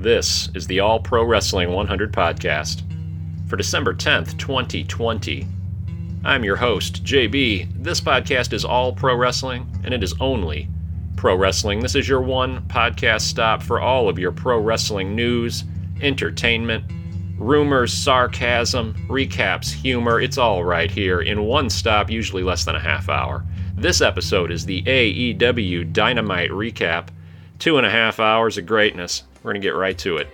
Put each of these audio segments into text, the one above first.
This is the All Pro Wrestling 100 podcast for December 10th, 2020. I'm your host, JB. This podcast is all pro wrestling, and it is only pro wrestling. This is your one podcast stop for all of your pro wrestling news, entertainment, rumors, sarcasm, recaps, humor. It's all right here in one stop, usually less than a half hour. This episode is the AEW Dynamite recap. Two and a half hours of greatness. We're going to get right to it.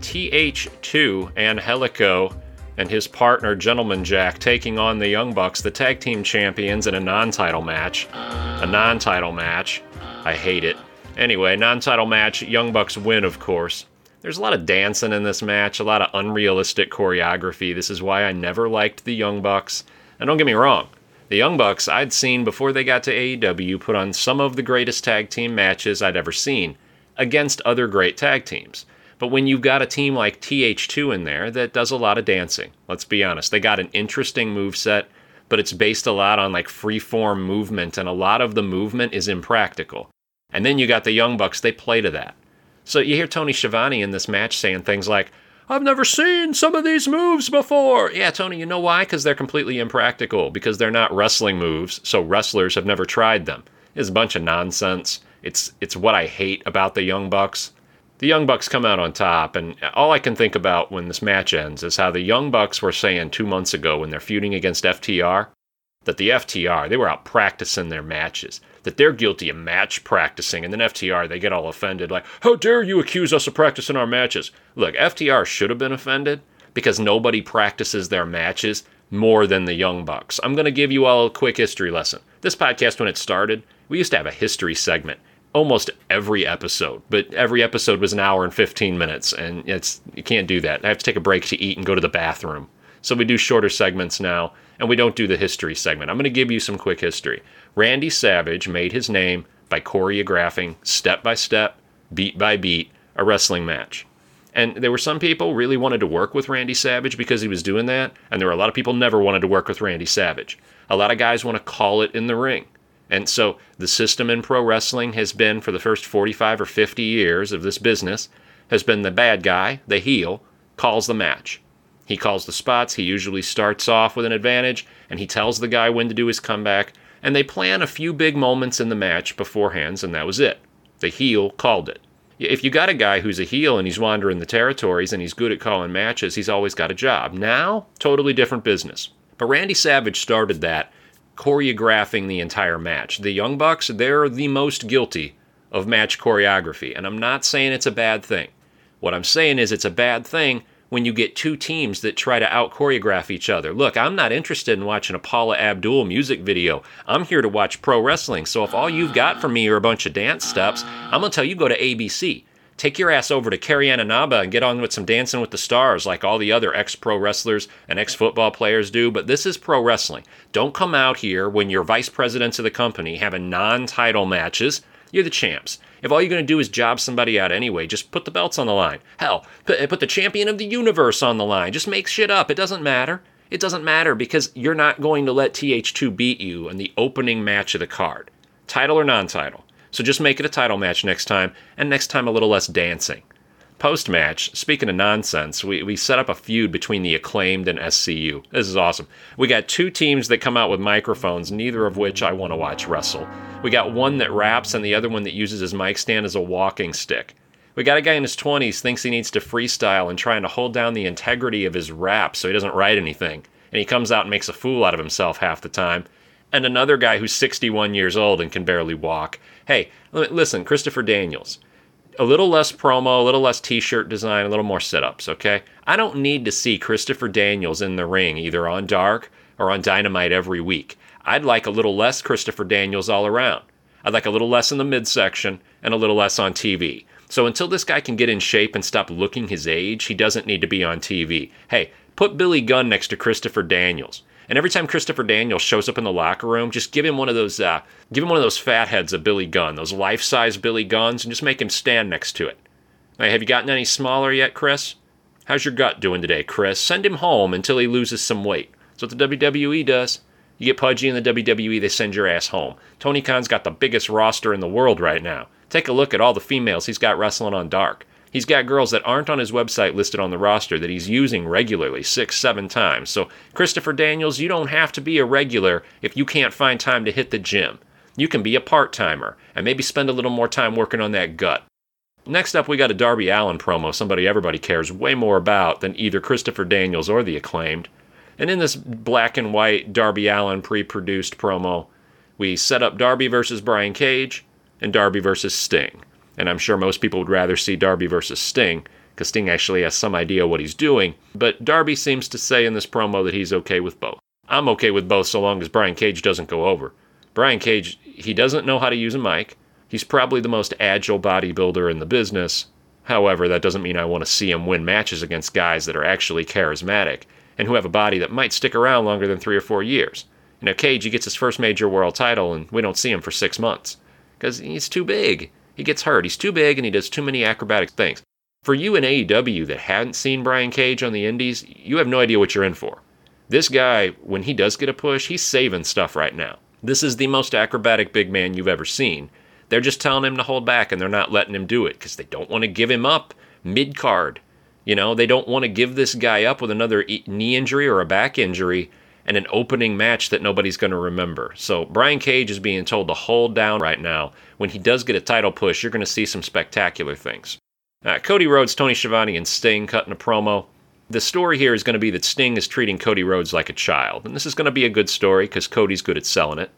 TH2 Angelico and his partner Gentleman Jack taking on the Young Bucks, the tag team champions, in a non title match. A non title match. I hate it. Anyway, non title match. Young Bucks win, of course. There's a lot of dancing in this match, a lot of unrealistic choreography. This is why I never liked the Young Bucks. And don't get me wrong, the Young Bucks I'd seen before they got to AEW put on some of the greatest tag team matches I'd ever seen against other great tag teams. But when you've got a team like TH2 in there that does a lot of dancing, let's be honest, they got an interesting move set, but it's based a lot on like free form movement, and a lot of the movement is impractical. And then you got the Young Bucks, they play to that. So you hear Tony Schiavone in this match saying things like, I've never seen some of these moves before. Yeah, Tony, you know why? Because they're completely impractical, because they're not wrestling moves, so wrestlers have never tried them. It's a bunch of nonsense. It's it's what I hate about the Young Bucks. The Young Bucks come out on top, and all I can think about when this match ends is how the Young Bucks were saying two months ago when they're feuding against FTR that the FTR, they were out practicing their matches, that they're guilty of match practicing, and then FTR, they get all offended, like, how dare you accuse us of practicing our matches? Look, FTR should have been offended because nobody practices their matches more than the Young Bucks. I'm going to give you all a quick history lesson. This podcast, when it started, we used to have a history segment almost every episode, but every episode was an hour and 15 minutes, and it's you can't do that. I have to take a break to eat and go to the bathroom. So we do shorter segments now, and we don't do the history segment. I'm going to give you some quick history. Randy Savage made his name by choreographing step by step, beat by beat, a wrestling match. And there were some people really wanted to work with Randy Savage because he was doing that, and there were a lot of people never wanted to work with Randy Savage. A lot of guys want to call it in the ring. And so the system in pro wrestling has been for the first 45 or 50 years of this business has been the bad guy, the heel, calls the match. He calls the spots. He usually starts off with an advantage and he tells the guy when to do his comeback. And they plan a few big moments in the match beforehand, and that was it. The heel called it. If you got a guy who's a heel and he's wandering the territories and he's good at calling matches, he's always got a job. Now, totally different business. But Randy Savage started that, choreographing the entire match. The Young Bucks, they're the most guilty of match choreography. And I'm not saying it's a bad thing. What I'm saying is it's a bad thing when you get two teams that try to out choreograph each other. Look, I'm not interested in watching a Paula Abdul music video. I'm here to watch pro wrestling. So if all you've got for me are a bunch of dance steps, I'm going to tell you go to ABC. Take your ass over to Carrie Ann Inaba and get on with some Dancing with the Stars like all the other ex pro wrestlers and ex football players do. But this is pro wrestling. Don't come out here when you're vice presidents of the company having non title matches. You're the champs. If all you're going to do is job somebody out anyway, just put the belts on the line. Hell, put, put the champion of the universe on the line. Just make shit up. It doesn't matter. It doesn't matter because you're not going to let TH2 beat you in the opening match of the card, title or non title. So just make it a title match next time, and next time a little less dancing. Post match, speaking of nonsense, we, we set up a feud between the acclaimed and SCU. This is awesome. We got two teams that come out with microphones, neither of which I want to watch wrestle. We got one that raps and the other one that uses his mic stand as a walking stick. We got a guy in his 20s thinks he needs to freestyle and trying to hold down the integrity of his rap so he doesn't write anything. And he comes out and makes a fool out of himself half the time. And another guy who's 61 years old and can barely walk. Hey, listen, Christopher Daniels a little less promo, a little less t-shirt design, a little more sit-ups, okay? I don't need to see Christopher Daniels in the ring either on Dark or on Dynamite every week. I'd like a little less Christopher Daniels all around. I'd like a little less in the midsection and a little less on TV. So until this guy can get in shape and stop looking his age, he doesn't need to be on TV. Hey, put Billy Gunn next to Christopher Daniels. And every time Christopher Daniels shows up in the locker room, just give him one of those, uh, give him one of those fat heads of Billy Gunn, those life-size Billy Gunns, and just make him stand next to it. Hey, have you gotten any smaller yet, Chris? How's your gut doing today, Chris? Send him home until he loses some weight. That's what the WWE does. You get pudgy in the WWE, they send your ass home. Tony Khan's got the biggest roster in the world right now. Take a look at all the females he's got wrestling on Dark. He's got girls that aren't on his website listed on the roster that he's using regularly, six, seven times. So, Christopher Daniels, you don't have to be a regular if you can't find time to hit the gym. You can be a part timer and maybe spend a little more time working on that gut. Next up, we got a Darby Allin promo, somebody everybody cares way more about than either Christopher Daniels or the acclaimed. And in this black and white Darby Allin pre produced promo, we set up Darby versus Brian Cage and Darby versus Sting and I'm sure most people would rather see Darby versus Sting, because Sting actually has some idea what he's doing. But Darby seems to say in this promo that he's okay with both. I'm okay with both so long as Brian Cage doesn't go over. Brian Cage, he doesn't know how to use a mic. He's probably the most agile bodybuilder in the business. However, that doesn't mean I want to see him win matches against guys that are actually charismatic and who have a body that might stick around longer than three or four years. You know, Cage, he gets his first major world title, and we don't see him for six months because he's too big. He gets hurt. He's too big and he does too many acrobatic things. For you in AEW that hadn't seen Brian Cage on the Indies, you have no idea what you're in for. This guy, when he does get a push, he's saving stuff right now. This is the most acrobatic big man you've ever seen. They're just telling him to hold back and they're not letting him do it because they don't want to give him up mid card. You know, they don't want to give this guy up with another knee injury or a back injury and an opening match that nobody's going to remember. So Brian Cage is being told to hold down right now. When he does get a title push, you're going to see some spectacular things. Uh, Cody Rhodes, Tony Schiavone, and Sting cutting a promo. The story here is going to be that Sting is treating Cody Rhodes like a child, and this is going to be a good story because Cody's good at selling it.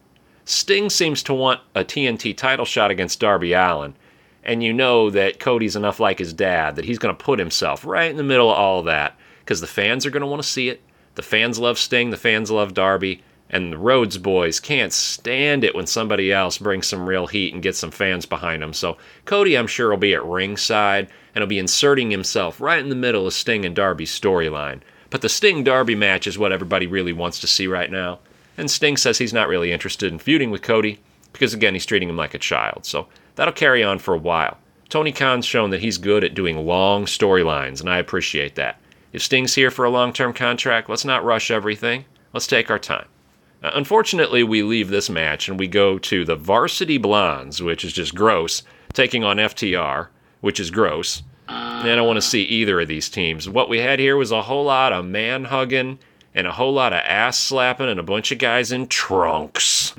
Sting seems to want a TNT title shot against Darby Allin, and you know that Cody's enough like his dad that he's going to put himself right in the middle of all of that because the fans are going to want to see it. The fans love Sting, the fans love Darby, and the Rhodes boys can't stand it when somebody else brings some real heat and gets some fans behind them. So Cody, I'm sure, will be at ringside and will be inserting himself right in the middle of Sting and Darby's storyline. But the Sting Darby match is what everybody really wants to see right now. And Sting says he's not really interested in feuding with Cody because, again, he's treating him like a child. So that'll carry on for a while. Tony Khan's shown that he's good at doing long storylines, and I appreciate that. If Sting's here for a long term contract, let's not rush everything. Let's take our time. Uh, unfortunately, we leave this match and we go to the Varsity Blondes, which is just gross, taking on FTR, which is gross. And I don't want to see either of these teams. What we had here was a whole lot of man hugging and a whole lot of ass slapping and a bunch of guys in trunks.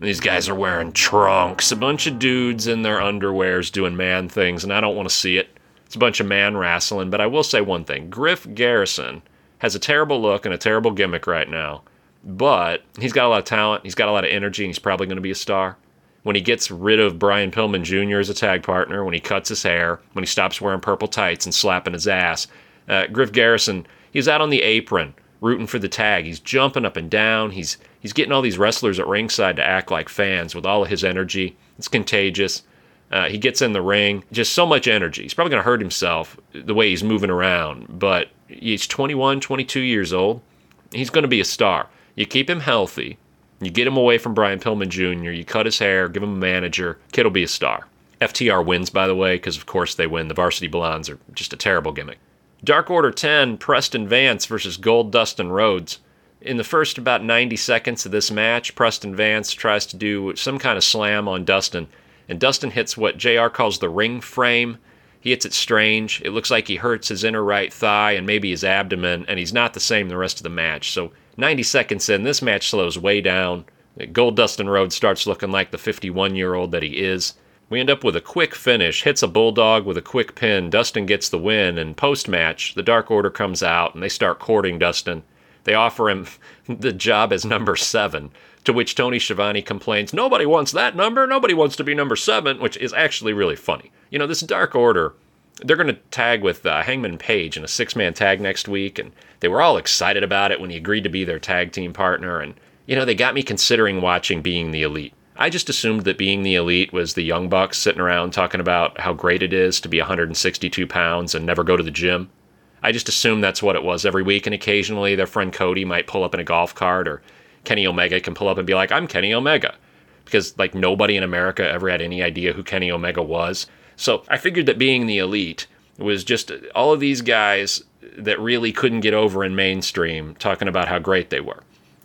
These guys are wearing trunks. A bunch of dudes in their underwears doing man things, and I don't want to see it. It's a bunch of man wrestling, but I will say one thing Griff Garrison has a terrible look and a terrible gimmick right now, but he's got a lot of talent, he's got a lot of energy, and he's probably going to be a star. When he gets rid of Brian Pillman Jr. as a tag partner, when he cuts his hair, when he stops wearing purple tights and slapping his ass, uh, Griff Garrison, he's out on the apron rooting for the tag. He's jumping up and down. He's he's getting all these wrestlers at ringside to act like fans with all of his energy. It's contagious. Uh, he gets in the ring, just so much energy. He's probably going to hurt himself the way he's moving around, but he's 21, 22 years old. He's going to be a star. You keep him healthy, you get him away from Brian Pillman Jr., you cut his hair, give him a manager, kid will be a star. FTR wins, by the way, because of course they win. The Varsity Blondes are just a terrible gimmick. Dark Order 10, Preston Vance versus Gold Dust and Rhodes. In the first about 90 seconds of this match, Preston Vance tries to do some kind of slam on Dustin and Dustin hits what JR calls the ring frame. He hits it strange. It looks like he hurts his inner right thigh and maybe his abdomen, and he's not the same the rest of the match. So 90 seconds in, this match slows way down. Gold Dustin Rhodes starts looking like the 51 year old that he is. We end up with a quick finish, hits a bulldog with a quick pin. Dustin gets the win, and post match, the Dark Order comes out and they start courting Dustin. They offer him the job as number seven. To which Tony Schiavone complains, Nobody wants that number. Nobody wants to be number seven, which is actually really funny. You know, this Dark Order, they're going to tag with uh, Hangman Page in a six man tag next week. And they were all excited about it when he agreed to be their tag team partner. And, you know, they got me considering watching Being the Elite. I just assumed that Being the Elite was the Young Bucks sitting around talking about how great it is to be 162 pounds and never go to the gym. I just assumed that's what it was every week, and occasionally their friend Cody might pull up in a golf cart or Kenny Omega can pull up and be like, I'm Kenny Omega. Because like nobody in America ever had any idea who Kenny Omega was. So I figured that being the elite was just all of these guys that really couldn't get over in mainstream talking about how great they were.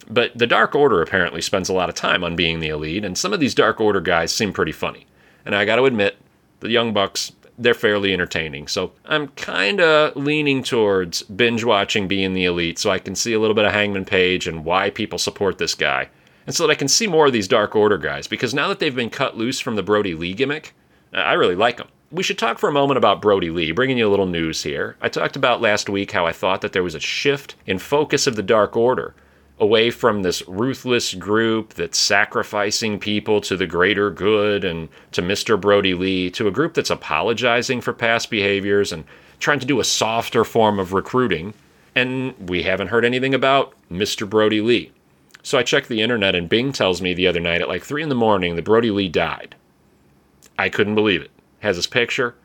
But the Dark Order apparently spends a lot of time on being the elite, and some of these Dark Order guys seem pretty funny. And I got to admit, the Young Bucks, they're fairly entertaining. So I'm kind of leaning towards binge watching Being the Elite so I can see a little bit of Hangman Page and why people support this guy. And so that I can see more of these Dark Order guys because now that they've been cut loose from the Brodie Lee gimmick, I really like them. We should talk for a moment about Brodie Lee, bringing you a little news here. I talked about last week how I thought that there was a shift in focus of the Dark Order away from this ruthless group that's sacrificing people to the greater good and to Mr. Brodie Lee to a group that's apologizing for past behaviors and trying to do a softer form of recruiting. And we haven't heard anything about Mr. Brodie Lee. So I checked the internet and Bing tells me the other night at like 3 in the morning that Brody Lee died. I couldn't believe it. Has his picture,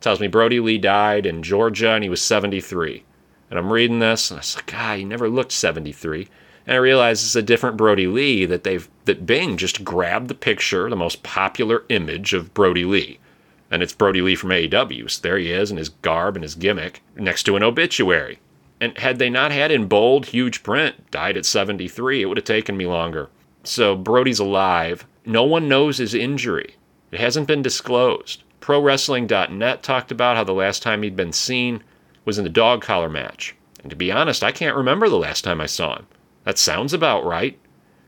tells me Brody Lee died in Georgia and he was 73. And I'm reading this and I was like, God, he never looked 73. And I realize it's a different Brody Lee that they've that Bing just grabbed the picture, the most popular image of Brodie Lee. And it's Brodie Lee from AEW. So there he is in his garb and his gimmick next to an obituary. And had they not had in bold, huge print, died at 73, it would have taken me longer. So Brodie's alive. No one knows his injury. It hasn't been disclosed. ProWrestling.net talked about how the last time he'd been seen was in the dog collar match. And to be honest, I can't remember the last time I saw him. That sounds about right.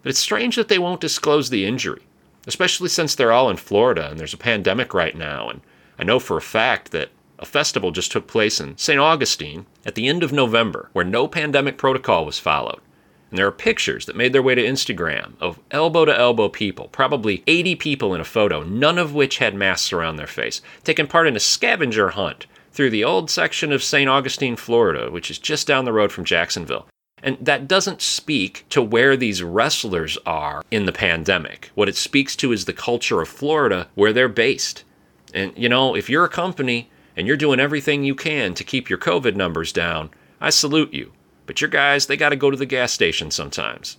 But it's strange that they won't disclose the injury, especially since they're all in Florida and there's a pandemic right now. And I know for a fact that a festival just took place in St. Augustine at the end of November where no pandemic protocol was followed. And there are pictures that made their way to Instagram of elbow to elbow people, probably 80 people in a photo, none of which had masks around their face, taking part in a scavenger hunt through the old section of St. Augustine, Florida, which is just down the road from Jacksonville. And that doesn't speak to where these wrestlers are in the pandemic. What it speaks to is the culture of Florida where they're based. And, you know, if you're a company and you're doing everything you can to keep your COVID numbers down, I salute you. But your guys, they got to go to the gas station sometimes.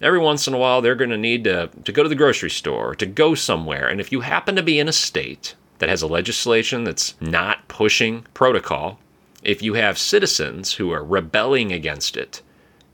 Every once in a while, they're going to need to, go to the grocery store or to go somewhere. And if you happen to be in a state that has a legislation that's not pushing protocol, if you have citizens who are rebelling against it,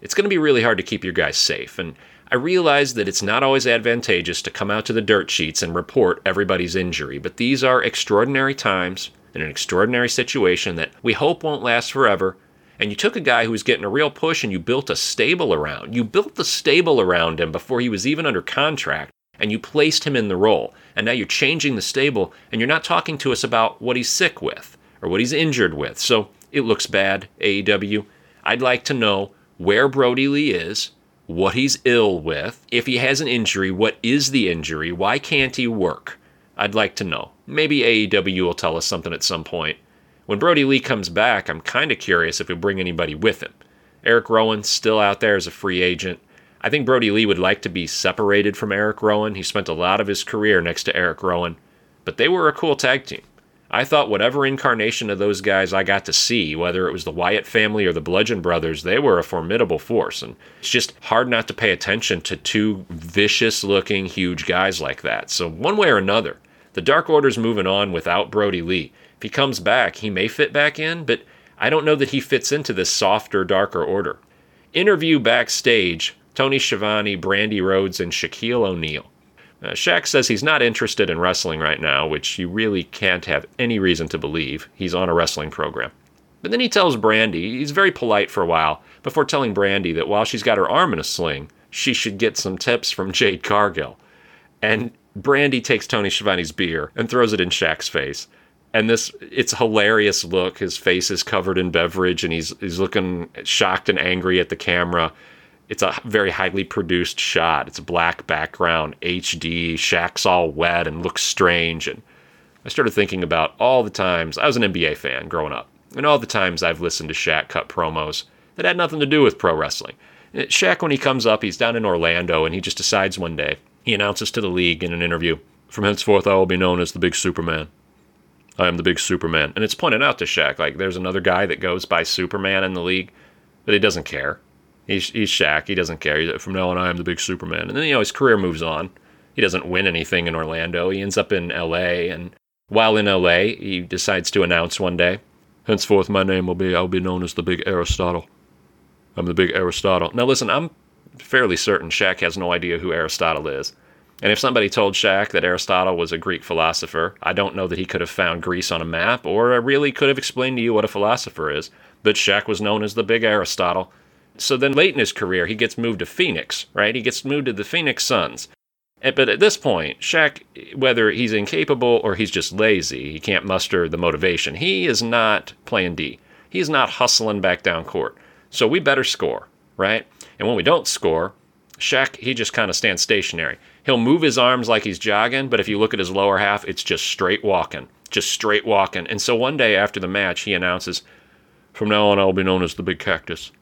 it's going to be really hard to keep your guys safe. And I realize that it's not always advantageous to come out to the dirt sheets and report everybody's injury, but these are extraordinary times in an extraordinary situation that we hope won't last forever. And you took a guy who was getting a real push and you built a stable around. You built the stable around him before he was even under contract and you placed him in the role. And now you're changing the stable and you're not talking to us about what he's sick with or what he's injured with. So it looks bad, AEW. I'd like to know where Brodie Lee is, what he's ill with, if he has an injury, what is the injury, why can't he work? I'd like to know. Maybe AEW will tell us something at some point. When Brodie Lee comes back, I'm kind of curious if he'll bring anybody with him. Eric Rowan's still out there as a free agent. I think Brodie Lee would like to be separated from Eric Rowan. He spent a lot of his career next to Eric Rowan, but they were a cool tag team. I thought whatever incarnation of those guys I got to see, whether it was the Wyatt family or the Bludgeon Brothers, they were a formidable force. And it's just hard not to pay attention to two vicious looking, huge guys like that. So, one way or another, the Dark Order's moving on without Brodie Lee. If he comes back, he may fit back in, but I don't know that he fits into this softer, darker order. Interview backstage Tony Schiavone, Brandi Rhodes, and Shaquille O'Neal. Uh, Shaq says he's not interested in wrestling right now, which you really can't have any reason to believe. He's on a wrestling program. But then he tells Brandi, he's very polite for a while, before telling Brandi that while she's got her arm in a sling, she should get some tips from Jade Cargill. And Brandi takes Tony Schiavone's beer and throws it in Shaq's face. And this, it's hilarious look. His face is covered in beverage and he's, he's looking shocked and angry at the camera. It's a very highly produced shot. It's a black background, HD. Shaq's all wet and looks strange. And I started thinking about all the times I was an NBA fan growing up, and all the times I've listened to Shaq cut promos that had nothing to do with pro wrestling. Uh, Shaq, when he comes up, he's down in Orlando, and he just decides one day, he announces to the league in an interview, From henceforth, I will be known as the Big Superman. I am the Big Superman. And it's pointed out to Shaq, like, there's another guy that goes by Superman in the league, but he doesn't care. He's, he's Shaq. He doesn't care. He's, from now on, I am the big Superman. And then, you know, his career moves on. He doesn't win anything in Orlando. He ends up in L.A. And while in L.A., he decides to announce one day, henceforth my name will be, I'll be known as the big Aristotle. I'm the big Aristotle. Now, listen, I'm fairly certain Shaq has no idea who Aristotle is. And if somebody told Shaq that Aristotle was a Greek philosopher, I don't know that he could have found Greece on a map or I really could have explained to you what a philosopher is. But Shaq was known as the big Aristotle. So then late in his career, he gets moved to Phoenix, right? He gets moved to the Phoenix Suns. But at this point, Shaq, whether he's incapable or he's just lazy, he can't muster the motivation. He is not playing D. He's not hustling back down court. So we better score, right? And when we don't score, Shaq, he just kind of stands stationary. He'll move his arms like he's jogging, but if you look at his lower half, it's just straight walking, just straight walking. And so one day after the match, he announces, From now on, I'll be known as the Big Cactus.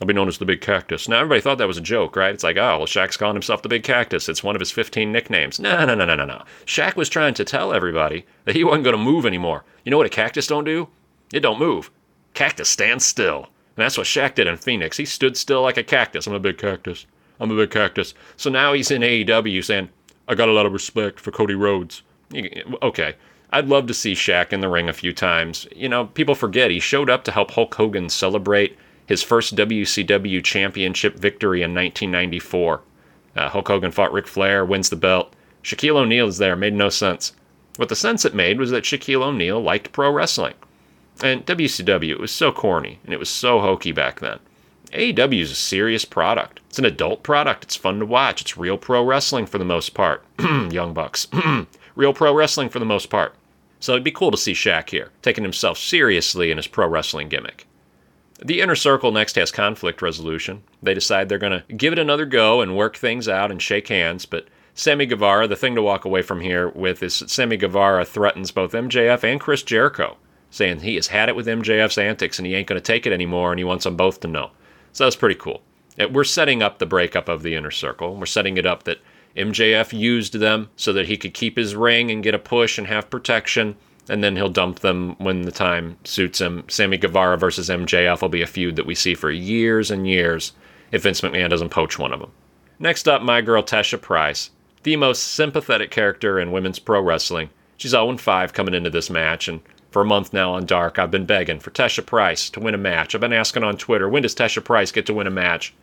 I'll be known as the Big Cactus. Now, everybody thought that was a joke, right? It's like, oh, well, Shaq's calling himself the Big Cactus. It's one of his 15 nicknames. No, no, no, no, no, no. Shaq was trying to tell everybody that he wasn't going to move anymore. You know what a cactus don't do? It don't move. Cactus stands still. And that's what Shaq did in Phoenix. He stood still like a cactus. I'm a big cactus. I'm a big cactus. So now he's in AEW saying, I got a lot of respect for Cody Rhodes. Okay. I'd love to see Shaq in the ring a few times. You know, people forget he showed up to help Hulk Hogan celebrate his first WCW championship victory in 1994. Uh, Hulk Hogan fought Ric Flair, wins the belt. Shaquille O'Neal is there, made no sense. What the sense it made was that Shaquille O'Neal liked pro wrestling. And WCW, it was so corny and it was so hokey back then. AEW is a serious product. It's an adult product. It's fun to watch. It's real pro wrestling for the most part. Young Bucks. real pro wrestling for the most part. So it'd be cool to see Shaq here, taking himself seriously in his pro wrestling gimmick. The inner circle next has conflict resolution. They decide they're going to give it another go and work things out and shake hands, but Sammy Guevara, the thing to walk away from here with is Sammy Guevara threatens both MJF and Chris Jericho, saying he has had it with MJF's antics and he ain't going to take it anymore and he wants them both to know. So that's pretty cool. Uh, we're setting up the breakup of the inner circle. We're setting it up that MJF used them so that he could keep his ring and get a push and have protection, and then he'll dump them when the time suits him. Sammy Guevara versus MJF will be a feud that we see for years and years if Vince McMahon doesn't poach one of them. Next up, my girl Tesha Price, the most sympathetic character in women's pro wrestling. She's 0 5 coming into this match, and for a month now on Dark, I've been begging for Tesha Price to win a match. I've been asking on Twitter, when does Tesha Price get to win a match?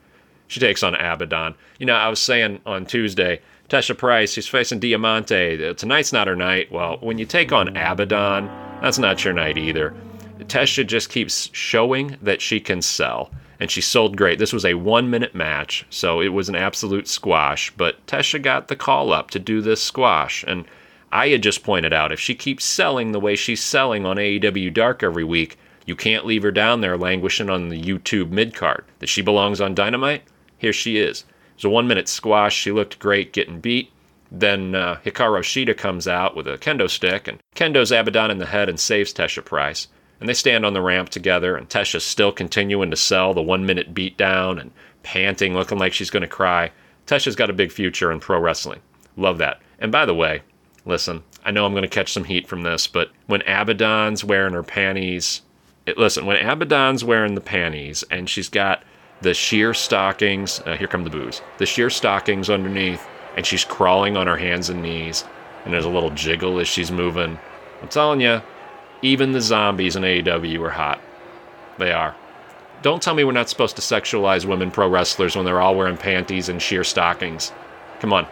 She takes on Abaddon. You know, I was saying on Tuesday, Tesha Price, she's facing Diamante. Tonight's not her night. Well, when you take on Abaddon, that's not your night either. Tesha just keeps showing that she can sell, and she sold great. This was a one minute match, so it was an absolute squash, but Tesha got the call up to do this squash, and I had just pointed out if she keeps selling the way she's selling on AEW Dark every week, you can't leave her down there languishing on the YouTube mid card. That she belongs on Dynamite? Here she is. Was a one minute squash. She looked great getting beat. Then uh, Hikaru Shida comes out with a kendo stick, and Kendo's Abaddon in the head and saves Tesha Price. And they stand on the ramp together, and Tesha's still continuing to sell the one minute beatdown and panting, looking like she's going to cry. Tesha's got a big future in pro wrestling. Love that. And by the way, listen, I know I'm going to catch some heat from this, but when Abaddon's wearing her panties, it, listen, when Abaddon's wearing the panties and she's got the sheer stockings, uh, here come the booze, the sheer stockings underneath, and she's crawling on her hands and knees, and there's a little jiggle as she's moving. I'm telling you, even the zombies in AEW are hot. They are. Don't tell me we're not supposed to sexualize women pro wrestlers when they're all wearing panties and sheer stockings. Come on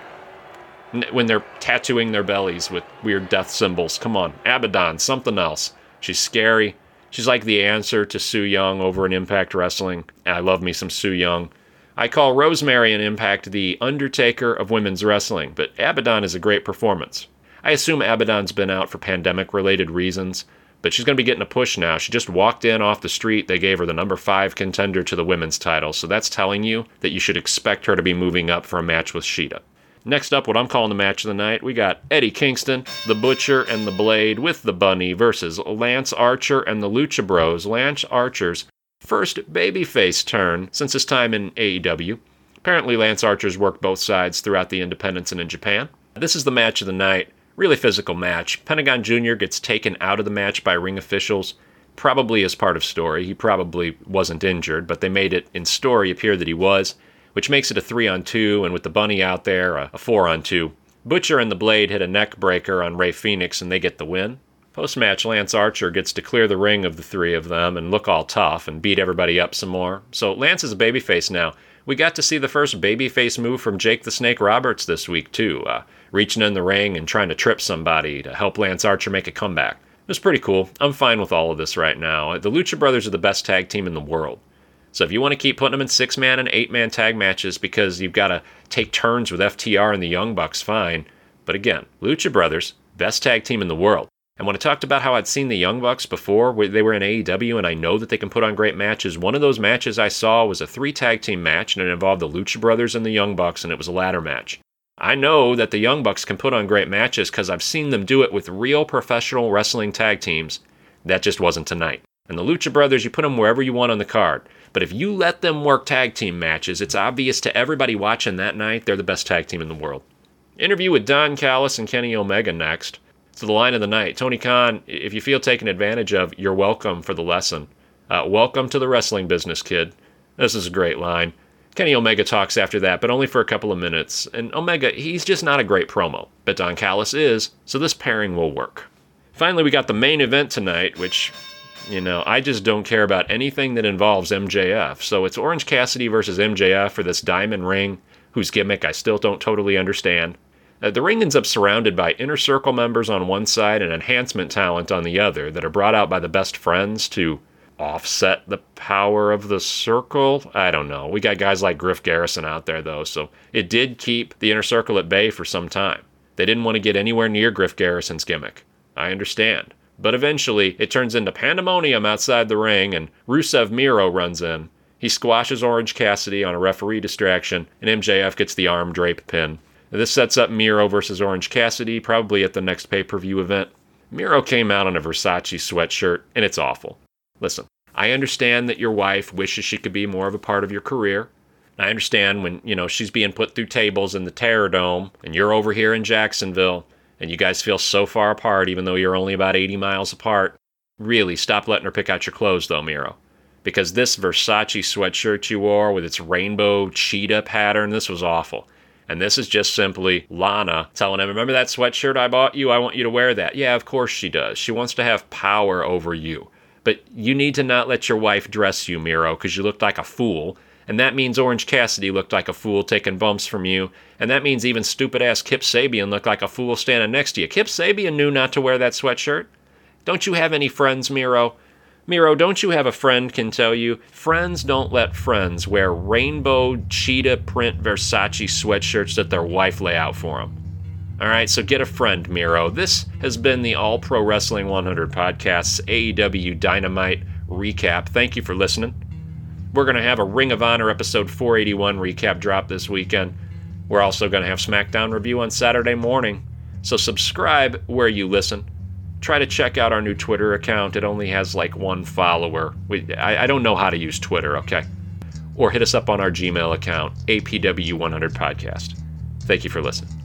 when they're tattooing their bellies with weird death symbols. Come on, Abaddon, something else. She's scary. She's like the answer to Su Yung over in Impact Wrestling. And I love me some Su Yung. I call Rosemary in Impact the Undertaker of women's wrestling, but Abaddon is a great performance. I assume Abaddon's been out for pandemic related reasons, but she's going to be getting a push now. She just walked in off the street. They gave her the number five contender to the women's title, so that's telling you that you should expect her to be moving up for a match with Shida. Next up, what I'm calling the match of the night, we got Eddie Kingston, the Butcher, and the Blade with the Bunny versus Lance Archer and the Lucha Bros. Lance Archer's first babyface turn since his time in AEW. Apparently, Lance Archer's worked both sides throughout the independents and in Japan. This is the match of the night. Really physical match. Pentagon Jr. gets taken out of the match by ring officials, probably as part of story. He probably wasn't injured, but they made it in story appear that he was which makes it a 3 on 2, and with the bunny out there, a 4 on 2. Butcher and the Blade hit a neck breaker on Rey Fenix, and they get the win. Post match, Lance Archer gets to clear the ring of the three of them and look all tough and beat everybody up some more. So Lance is a babyface now. we got to see the first babyface move from Jake the Snake Roberts this week, too, uh, reaching in the ring and trying to trip somebody to help Lance Archer make a comeback. It was pretty cool. I'm fine with all of this right now. The Lucha Brothers are the best tag team in the world. So if you want to keep putting them in six man and eight man tag matches because you've got to take turns with FTR and the Young Bucks, fine. But again, Lucha Brothers, best tag team in the world. And when I talked about how I'd seen the Young Bucks before, they were in AEW, and I know that they can put on great matches, one of those matches I saw was a three tag team match, and it involved the Lucha Brothers and the Young Bucks, and it was a ladder match. I know that the Young Bucks can put on great matches because I've seen them do it with real professional wrestling tag teams. That just wasn't tonight. And the Lucha Brothers, you put them wherever you want on the card. But if you let them work tag team matches, it's obvious to everybody watching that night they're the best tag team in the world. Interview with Don Callis and Kenny Omega next. To the line of the night. Tony Khan, if you feel taken advantage of, you're welcome for the lesson. Uh, welcome to the wrestling business, kid. This is a great line. Kenny Omega talks after that, but only for a couple of minutes. And Omega, he's just not a great promo, but Don Callis is, so this pairing will work. Finally, we got the main event tonight, which, you know, I just don't care about anything that involves MJF. So it's Orange Cassidy versus MJF for this diamond ring, whose gimmick I still don't totally understand. Uh, the ring ends up surrounded by inner circle members on one side and enhancement talent on the other that are brought out by the best friends to offset the power of the circle. I don't know. We got guys like Griff Garrison out there, though, so it did keep the inner circle at bay for some time. They didn't want to get anywhere near Griff Garrison's gimmick. I understand. But eventually, it turns into pandemonium outside the ring, and Rusev Miro runs in. He squashes Orange Cassidy on a referee distraction, and MJF gets the arm drape pin. This sets up Miro versus Orange Cassidy, probably at the next pay per view event. Miro came out in a Versace sweatshirt, and it's awful. Listen, I understand that your wife wishes she could be more of a part of your career. I understand when, you know, she's being put through tables in the Terror Dome, and you're over here in Jacksonville, and you guys feel so far apart, even though you're only about 80 miles apart. Really, stop letting her pick out your clothes, though, Miro. Because this Versace sweatshirt you wore with its rainbow cheetah pattern, this was awful. And this is just simply Lana telling him, Remember that sweatshirt I bought you? I want you to wear that. Yeah, of course she does. She wants to have power over you. But you need to not let your wife dress you, Miro, because you looked like a fool. And that means Orange Cassidy looked like a fool taking bumps from you. And that means even stupid ass Kip Sabian looked like a fool standing next to you. Kip Sabian knew not to wear that sweatshirt. Don't you have any friends, Miro? Miro, don't you have a friend can tell you? Friends don't let friends wear rainbow cheetah print Versace sweatshirts that their wife lay out for them. All right, so get a friend, Miro. This has been the All Pro Wrestling 100 Podcast's AEW Dynamite recap. Thank you for listening. We're going to have a Ring of Honor episode 481 recap drop this weekend. We're also going to have SmackDown review on Saturday morning. So subscribe where you listen try to check out our new Twitter account. It only has like one follower. We, I, I don't know how to use Twitter, okay? Or hit us up on our Gmail account, APW100 Podcast. Thank you for listening.